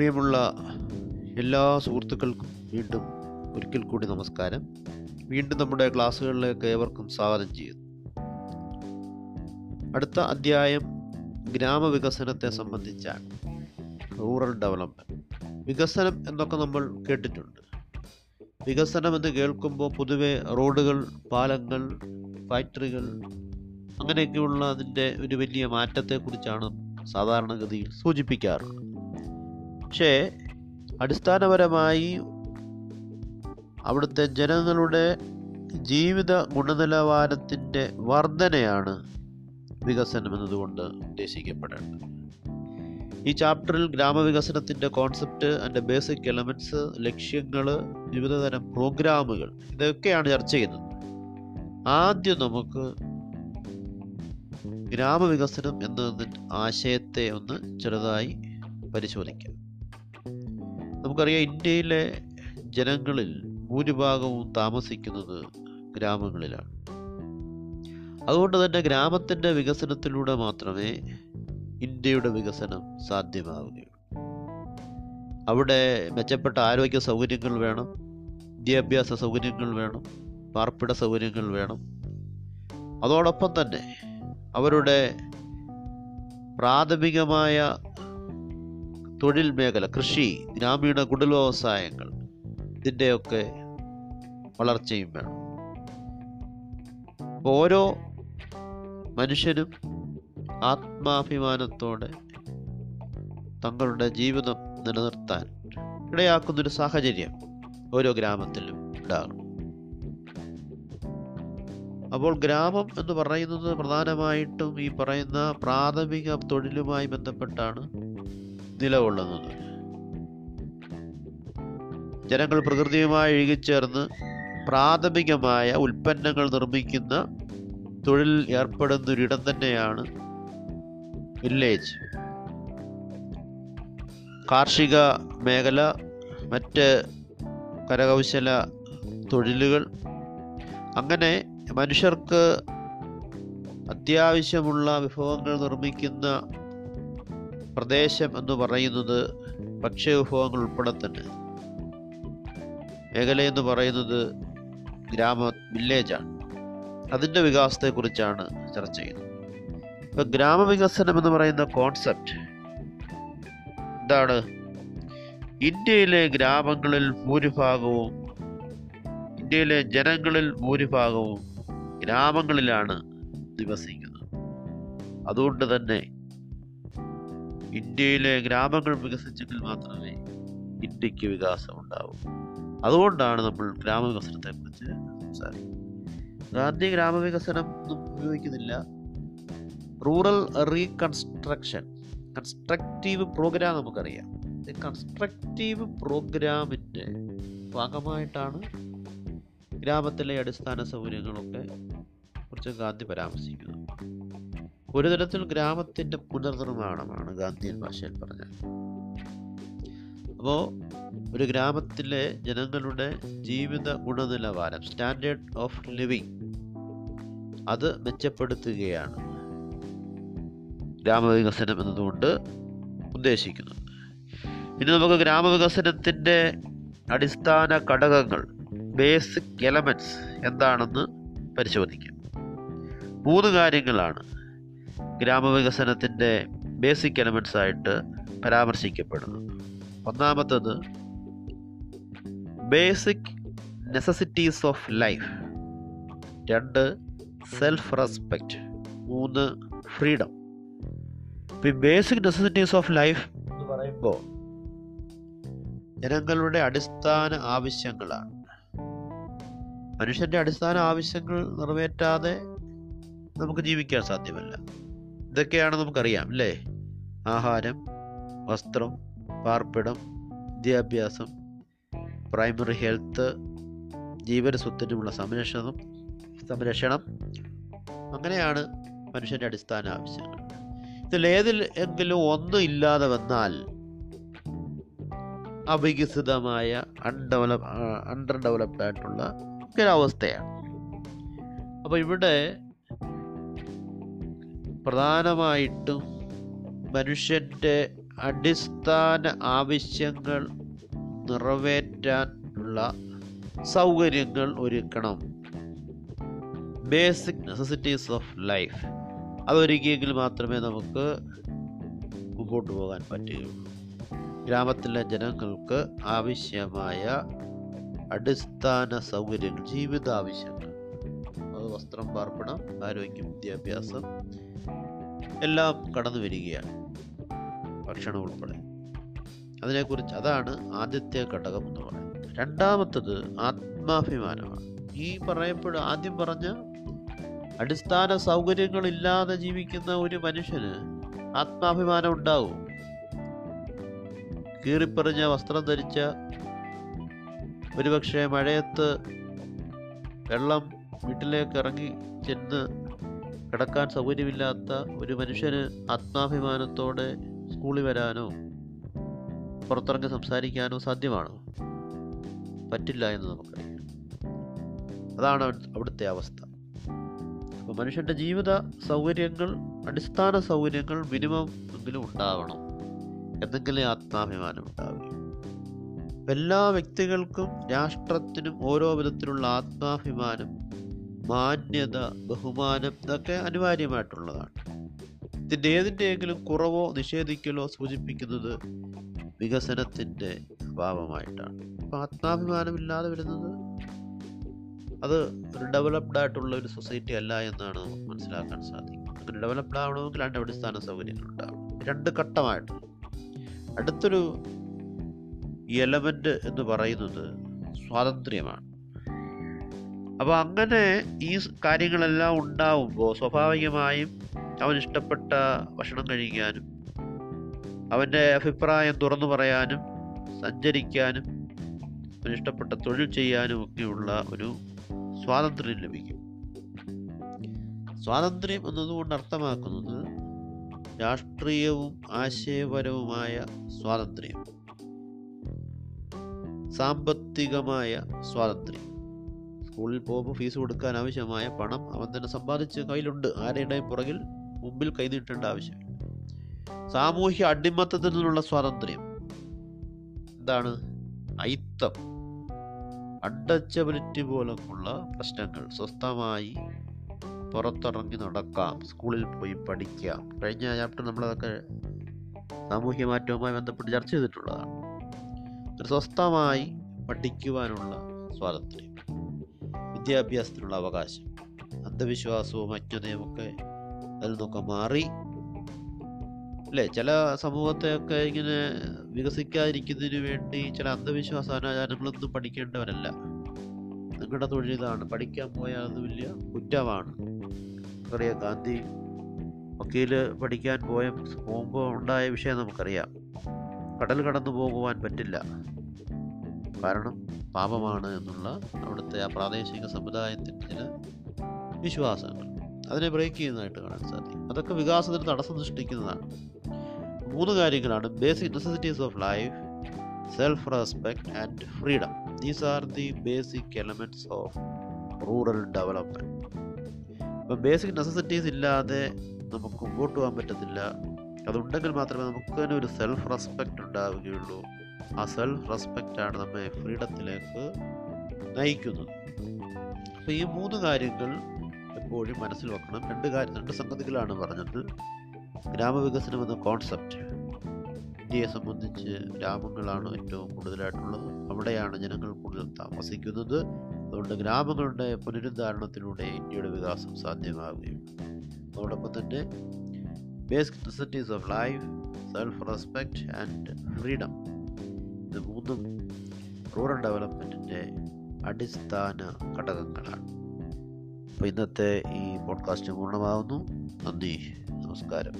പ്രിയമുള്ള എല്ലാ സുഹൃത്തുക്കൾക്കും വീണ്ടും ഒരിക്കൽ കൂടി നമസ്കാരം. വീണ്ടും നമ്മുടെ ക്ലാസ്സുകളിലേക്ക് ഏവർക്കും സ്വാഗതം ചെയ്യുന്നു. അടുത്ത അധ്യായം ഗ്രാമവികസനത്തെ സംബന്ധിച്ചാണ്. റൂറൽ ഡെവലപ്മെന്റ് വികസനം എന്നൊക്കെ നമ്മൾ കേട്ടിട്ടുണ്ട്. വികസനം എന്ന് കേൾക്കുമ്പോൾ പൊതുവെ റോഡുകൾ പാലങ്ങൾ ഫാക്ടറികൾ അങ്ങനെയൊക്കെയുള്ള അതിന്റെ ഒരു വലിയ മാറ്റത്തെക്കുറിച്ചാണ് സാധാരണഗതിയിൽ സൂചിപ്പിക്കാറുള്ളത്. പക്ഷേ അടിസ്ഥാനപരമായി അവിടുത്തെ ജനങ്ങളുടെ ജീവിത ഗുണനിലവാരത്തിന്റെ വർധനയാണ് വികസനം എന്നതുകൊണ്ട് ഉദ്ദേശിക്കപ്പെടേണ്ടത്. ഈ ചാപ്റ്ററിൽ ഗ്രാമവികസനത്തിന്റെ കോൺസെപ്റ്റ് അതിന്റെ ബേസിക് എലമെന്റ്സ് ലക്ഷ്യങ്ങൾ വിവിധതരം പ്രോഗ്രാമുകൾ ഇതൊക്കെയാണ് ചർച്ച ചെയ്യുന്നത്. ആദ്യം നമുക്ക് ഗ്രാമവികസനം എന്നതിന്റെ ആശയത്തെ ഒന്ന് ചെറുതായി പരിശോധിക്കാം. നമുക്കറിയാം ഇന്ത്യയിലെ ജനങ്ങളിൽ ഭൂരിഭാഗവും താമസിക്കുന്നത് ഗ്രാമങ്ങളിലാണ്. അതുകൊണ്ട് തന്നെ ഗ്രാമത്തിന്റെ വികസനത്തിലൂടെ മാത്രമേ ഇന്ത്യയുടെ വികസനം സാധ്യമാവുകയുള്ളൂ. അവിടെ മെച്ചപ്പെട്ട ആരോഗ്യ സൗകര്യങ്ങൾ വേണം വിദ്യാഭ്യാസ സൗകര്യങ്ങൾ വേണം പാർപ്പിട സൗകര്യങ്ങൾ വേണം. അതോടൊപ്പം തന്നെ അവരുടെ പ്രാഥമികമായ തൊഴിൽ മേഖല കൃഷി ഗ്രാമീണ കുടിൽ വ്യവസായങ്ങൾ ഇതിന്റെയൊക്കെ വളർച്ചയും വേണം. ഓരോ മനുഷ്യനും ആത്മാഭിമാനത്തോടെ തങ്ങളുടെ ജീവിതം നിലനിർത്താൻ ഇടയാക്കുന്നൊരു സാഹചര്യം ഓരോ ഗ്രാമത്തിലും ഉണ്ടാകും. അപ്പോൾ ഗ്രാമം എന്ന് പറയുന്നത് പ്രധാനമായിട്ടും ഈ പറയുന്ന പ്രാഥമിക തൊഴിലുമായി ബന്ധപ്പെട്ടാണ് നിലകൊള്ളുന്നത്. ജനങ്ങൾ പ്രകൃതിയുമായി ഇഴുകിച്ചേർന്ന് പ്രാഥമികമായ ഉൽപ്പന്നങ്ങൾ നിർമ്മിക്കുന്ന തൊഴിൽ ഏർപ്പെടുന്നൊരിടം തന്നെയാണ് വില്ലേജ്. കാർഷിക മേഖല മറ്റ് കരകൗശല തൊഴിലുകൾ അങ്ങനെ മനുഷ്യർക്ക് അത്യാവശ്യമുള്ള വിഭവങ്ങൾ നിർമ്മിക്കുന്ന പ്രദേശം എന്ന് പറയുന്നത് ഭക്ഷ്യവിഭവങ്ങൾ ഉൾപ്പെടെ തന്നെ. മേഖല എന്ന് പറയുന്നത് ഗ്രാമ വില്ലേജാണ് അതിന്റെ വികാസത്തെക്കുറിച്ചാണ് ചർച്ച ചെയ്യുന്നത്. ഇപ്പം ഗ്രാമവികസനം എന്ന് പറയുന്ന കോൺസെപ്റ്റ് എന്താണ്? ഇന്ത്യയിലെ ഗ്രാമങ്ങളിൽ ഭൂരിഭാഗവും ഇന്ത്യയിലെ ജനങ്ങളിൽ ഭൂരിഭാഗവും ഗ്രാമങ്ങളിലാണ് നിവസിക്കുന്നത്. അതുകൊണ്ട് തന്നെ ഇന്ത്യയിലെ ഗ്രാമങ്ങൾ വികസിച്ചെങ്കിൽ മാത്രമേ ഇന്ത്യയ്ക്ക് വികാസം ഉണ്ടാവൂ അതുകൊണ്ടാണ് നമ്മൾ ഗ്രാമവികസനത്തെക്കുറിച്ച് സംസാരിക്കുന്നത്. ഗാന്ധി ഗ്രാമവികസനം ഒന്നും ഉപയോഗിക്കുന്നില്ല. റൂറൽ റീകൺസ്ട്രക്ഷൻ കൺസ്ട്രക്റ്റീവ് പ്രോഗ്രാം നമുക്കറിയാം. കൺസ്ട്രക്റ്റീവ് പ്രോഗ്രാമിന്റെ ഭാഗമായിട്ടാണ് ഗ്രാമത്തിലെ അടിസ്ഥാന സൗകര്യങ്ങളൊക്കെ കുറിച്ച് ഗാന്ധി പരാമർശിക്കുന്നത്. ഒരു തരത്തിൽ ഗ്രാമത്തിന്റെ പുനർനിർമ്മാണമാണ് ഗാന്ധിയൻ ഭാഷയിൽ പറഞ്ഞത്. അപ്പോൾ ഒരു ഗ്രാമത്തിലെ ജനങ്ങളുടെ ജീവിത ഗുണനിലവാരം സ്റ്റാൻഡേർഡ് ഓഫ് ലിവിങ് അത് മെച്ചപ്പെടുത്തുകയാണ് ഗ്രാമവികസനം എന്നതുകൊണ്ട് ഉദ്ദേശിക്കുന്നത്. ഇനി നമുക്ക് ഗ്രാമവികസനത്തിന്റെ അടിസ്ഥാന ഘടകങ്ങൾ ബേസിക് എലമെന്റ്സ് എന്താണെന്ന് പരിശോധിക്കാം. മൂന്ന് കാര്യങ്ങളാണ്. ഗ്രാമവികസനത്തിന്റെ ബേസിക് എലമെന്റ്സ് ആയിട്ട് പരാമർശിക്കപ്പെടുന്നു. ഒന്നാമത്തത് ബേസിക് നെസസിറ്റീസ് ഓഫ് ലൈഫ് രണ്ട് സെൽഫ് റെസ്പെക്റ്റ് മൂന്ന് ഫ്രീഡം ഈ ബേസിക് നെസസിറ്റീസ് ഓഫ് ലൈഫ് എന്ന് പറയുമ്പോൾ ജനങ്ങളുടെ അടിസ്ഥാന ആവശ്യങ്ങളാണ്. മനുഷ്യന്റെ അടിസ്ഥാന ആവശ്യങ്ങൾ നിറവേറ്റാതെ നമുക്ക് ജീവിക്കാൻ സാധ്യമല്ല. ഇതൊക്കെയാണ് നമുക്കറിയാം അല്ലേ? ആഹാരം വസ്ത്രം പാർപ്പിടം വിദ്യാഭ്യാസം പ്രൈമറി ഹെൽത്ത് ജീവന സ്വത്തിനുമുള്ള സംരക്ഷണം സംരക്ഷണം. അങ്ങനെയാണ് മനുഷ്യന്റെ അടിസ്ഥാന ആവശ്യങ്ങൾ. ഇതിലേതിൽ എങ്കിലും ഒന്നും ഇല്ലാതെ വന്നാൽ അവികസിതമായ അൺഡെവലപ്പ് അണ്ടർ ഡെവലപ്ഡ് ആയിട്ടുള്ള ഒരവസ്ഥയാണ് അപ്പോൾ ഇവിടെ പ്രധാനമായിട്ടും മനുഷ്യന്റെ അടിസ്ഥാന ആവശ്യങ്ങൾ നിറവേറ്റാനുള്ള സൗകര്യങ്ങൾ ഒരുക്കണം. ബേസിക് നെസസിറ്റീസ് ഓഫ് ലൈഫ് അതൊരുക്കിയെങ്കിൽ മാത്രമേ നമുക്ക് മുമ്പോട്ട് പോകാൻ പറ്റുകയുള്ളൂ. ഗ്രാമത്തിലെ ജനങ്ങൾക്ക് ആവശ്യമായ അടിസ്ഥാന സൗകര്യങ്ങൾ ജീവിതാവശ്യങ്ങൾ. അത് വസ്ത്രം പാർപ്പിടം ആരോഗ്യം വിദ്യാഭ്യാസം എല്ലാം കടന്നു വരികയാണ് ഭക്ഷണം ഉൾപ്പെടെ. അതിനെക്കുറിച്ച് അതാണ് ആദ്യത്തെ ഘടകം എന്ന് പറയുന്നത്. രണ്ടാമത്തത് ആത്മാഭിമാനമാണ്. ഈ പറയപ്പെടും ആദ്യം പറഞ്ഞ അടിസ്ഥാന സൗകര്യങ്ങളില്ലാതെ ജീവിക്കുന്ന ഒരു മനുഷ്യന് ആത്മാഭിമാനം ഉണ്ടാവും. കീറിപ്പറിഞ്ഞ വസ്ത്രം ധരിച്ച ഒരുപക്ഷെ മഴയത്ത് വെള്ളം വീട്ടിലേക്ക് ഇറങ്ങി ചെന്ന് കിടക്കാൻ സൗകര്യമില്ലാത്ത ഒരു മനുഷ്യന് ആത്മാഭിമാനത്തോടെ സ്കൂളിൽ വരാനോ പുറത്തിറങ്ങി സംസാരിക്കാനോ സാധ്യമാണോ? പറ്റില്ല എന്ന് നമുക്കറിയാം. അതാണ് അവിടുത്തെ അവസ്ഥ. അപ്പോൾ മനുഷ്യന്റെ ജീവിത സൗകര്യങ്ങൾ അടിസ്ഥാന സൗകര്യങ്ങൾ മിനിമം എങ്കിലും ഉണ്ടാവണം. എന്തെങ്കിലും ആത്മാഭിമാനം ഉണ്ടാവുകയും എല്ലാ വ്യക്തികൾക്കും രാഷ്ട്രത്തിനും ഓരോ വിധത്തിലുള്ള ആത്മാഭിമാനം മാന്യത ബഹുമാനം ഇതൊക്കെ അനിവാര്യമായിട്ടുള്ളതാണ്. ഇതിന്റെ ഏതിന്റെയെങ്കിലും കുറവോ നിഷേധിക്കലോ സൂചിപ്പിക്കുന്നത് വികസനത്തിന്റെ അഭാവമായിട്ടാണ്. അപ്പോൾ ആത്മാഭിമാനമില്ലാതെ വരുന്നത് അത് ഒരു ഡെവലപ്ഡ് ആയിട്ടുള്ള ഒരു സൊസൈറ്റി അല്ല എന്നാണ് നമുക്ക് മനസ്സിലാക്കാൻ സാധിക്കും. അങ്ങനെ ഡെവലപ്ഡ് ആവണമെങ്കിൽ രണ്ട് അടിസ്ഥാന സൗകര്യങ്ങൾ ഉണ്ടാവും രണ്ട് ഘട്ടമായിട്ട്. അടുത്തൊരു എലമെന്റ് എന്ന് പറയുന്നത് സ്വാതന്ത്ര്യമാണ്. അപ്പോൾ അങ്ങനെ ഈ കാര്യങ്ങളെല്ലാം ഉണ്ടാവുമ്പോൾ സ്വാഭാവികമായും അവൻ ഇഷ്ടപ്പെട്ട ഭക്ഷണം കഴിക്കാനും അവന്റെ അഭിപ്രായം തുറന്നു പറയാനും സഞ്ചരിക്കാനും അവന് ഇഷ്ടപ്പെട്ട തൊഴിൽ ചെയ്യാനും ഒക്കെയുള്ള ഒരു സ്വാതന്ത്ര്യം ലഭിക്കും. സ്വാതന്ത്ര്യം എന്നതുകൊണ്ട് അർത്ഥമാക്കുന്നത് രാഷ്ട്രീയവും ആശയപരവുമായ സ്വാതന്ത്ര്യം. സാമ്പത്തികമായ സ്വാതന്ത്ര്യം. സ്കൂളിൽ പോകുമ്പോൾ ഫീസ് കൊടുക്കാൻ ആവശ്യമായ പണം അവൻ തന്നെ സമ്പാദിച്ച് കയ്യിലുണ്ട്. ആരുടെയും പുറകിൽ മുമ്പിൽ കൈനീട്ടേണ്ട ആവശ്യമില്ല. സാമൂഹ്യ അടിമത്തത്തിൽ നിന്നുള്ള സ്വാതന്ത്ര്യം. എന്താണ്? ഐത്തം അൺടച്ചബിലിറ്റി പോലുള്ള പ്രശ്നങ്ങൾ സ്വസ്ഥമായി പുറത്തിറങ്ങി നടക്കാം. സ്കൂളിൽ പോയി പഠിക്കാം. കഴിഞ്ഞ ചാപ്റ്റർ നമ്മളതൊക്കെ സാമൂഹ്യ മാറ്റവുമായി ബന്ധപ്പെട്ട് ചർച്ച ചെയ്തിട്ടുള്ളതാണ്. സ്വസ്ഥമായി പഠിക്കുവാനുള്ള സ്വാതന്ത്ര്യം. വിദ്യാഭ്യാസത്തിനുള്ള അവകാശം. അന്ധവിശ്വാസവും മറ്റു നിയമൊക്കെ അതിൽ നിന്നൊക്കെ മാറി. അല്ലേ? ചില സമൂഹത്തെയൊക്കെ ഇങ്ങനെ വികസിക്കാതിരിക്കുന്നതിന് വേണ്ടി ചില അന്ധവിശ്വാസ അനാചാരങ്ങളൊന്നും പഠിക്കേണ്ടവരല്ല. നിങ്ങളുടെ തൊഴിൽ ഇതാണ്. പഠിക്കാൻ പോയാൽ അത് വലിയ കുറ്റമാണ്. നമുക്കറിയാം ഗാന്ധി വക്കീൽ പഠിക്കാൻ പോയ പോകുമ്പോൾ ഉണ്ടായ വിഷയം നമുക്കറിയാം. കടൽ കടന്നു പോകുവാൻ പറ്റില്ല. കാരണം പാപമാണ് എന്നുള്ള അവിടുത്തെ ആ പ്രാദേശിക സമുദായത്തിന്റെ ചില വിശ്വാസങ്ങൾ. അതിനെ ബ്രേക്ക് ചെയ്യുന്നതായിട്ട് കാണാൻ സാധിക്കും. അതൊക്കെ വികാസത്തിന് തടസ്സം സൃഷ്ടിക്കുന്നതാണ്. മൂന്ന് കാര്യങ്ങളാണ്. Basic necessities of life self respect and freedom these are the basic elements of rural development അപ്പം ബേസിക് നെസസിറ്റീസ് ഇല്ലാതെ നമുക്ക് മുമ്പോട്ട് പോകാൻ പറ്റത്തില്ല. അതുണ്ടെങ്കിൽ മാത്രമേ നമുക്ക് തന്നെ ഒരു സെൽഫ് റെസ്പെക്റ്റ് ഉണ്ടാവുകയുള്ളൂ. ആ സെൽഫ് റെസ്പെക്റ്റാണ് നമ്മെ ഫ്രീഡത്തിലേക്ക് നയിക്കുന്നത്. അപ്പോൾ ഈ മൂന്ന് കാര്യങ്ങൾ എപ്പോഴും മനസ്സിൽ വെക്കണം. രണ്ട് കാര്യം രണ്ട് സംഗതികളാണ് പറഞ്ഞത്. ഗ്രാമവികസനം എന്ന കോൺസെപ്റ്റ് ഇന്ത്യയെ സംബന്ധിച്ച് ഗ്രാമങ്ങളാണ് ഏറ്റവും കൂടുതലായിട്ടുള്ളത്. അവിടെയാണ് ജനങ്ങൾ കൂടുതൽ താമസിക്കുന്നത്. അതുകൊണ്ട് ഗ്രാമങ്ങളുടെ പുനരുദ്ധാരണത്തിലൂടെ ഇന്ത്യയുടെ വികാസം സാധ്യമാവുകയും. അതോടൊപ്പം തന്നെ basic necessities of life self respect and freedom ഇത് മൂന്നും റൂറൽ ഡെവലപ്മെന്റിന്റെ അടിസ്ഥാന ഘടകങ്ങളാണ്. അപ്പോൾ ഇന്നത്തെ ഈ പോഡ്കാസ്റ്റ് പൂർണമാകുന്നു നന്ദി. നമസ്കാരം.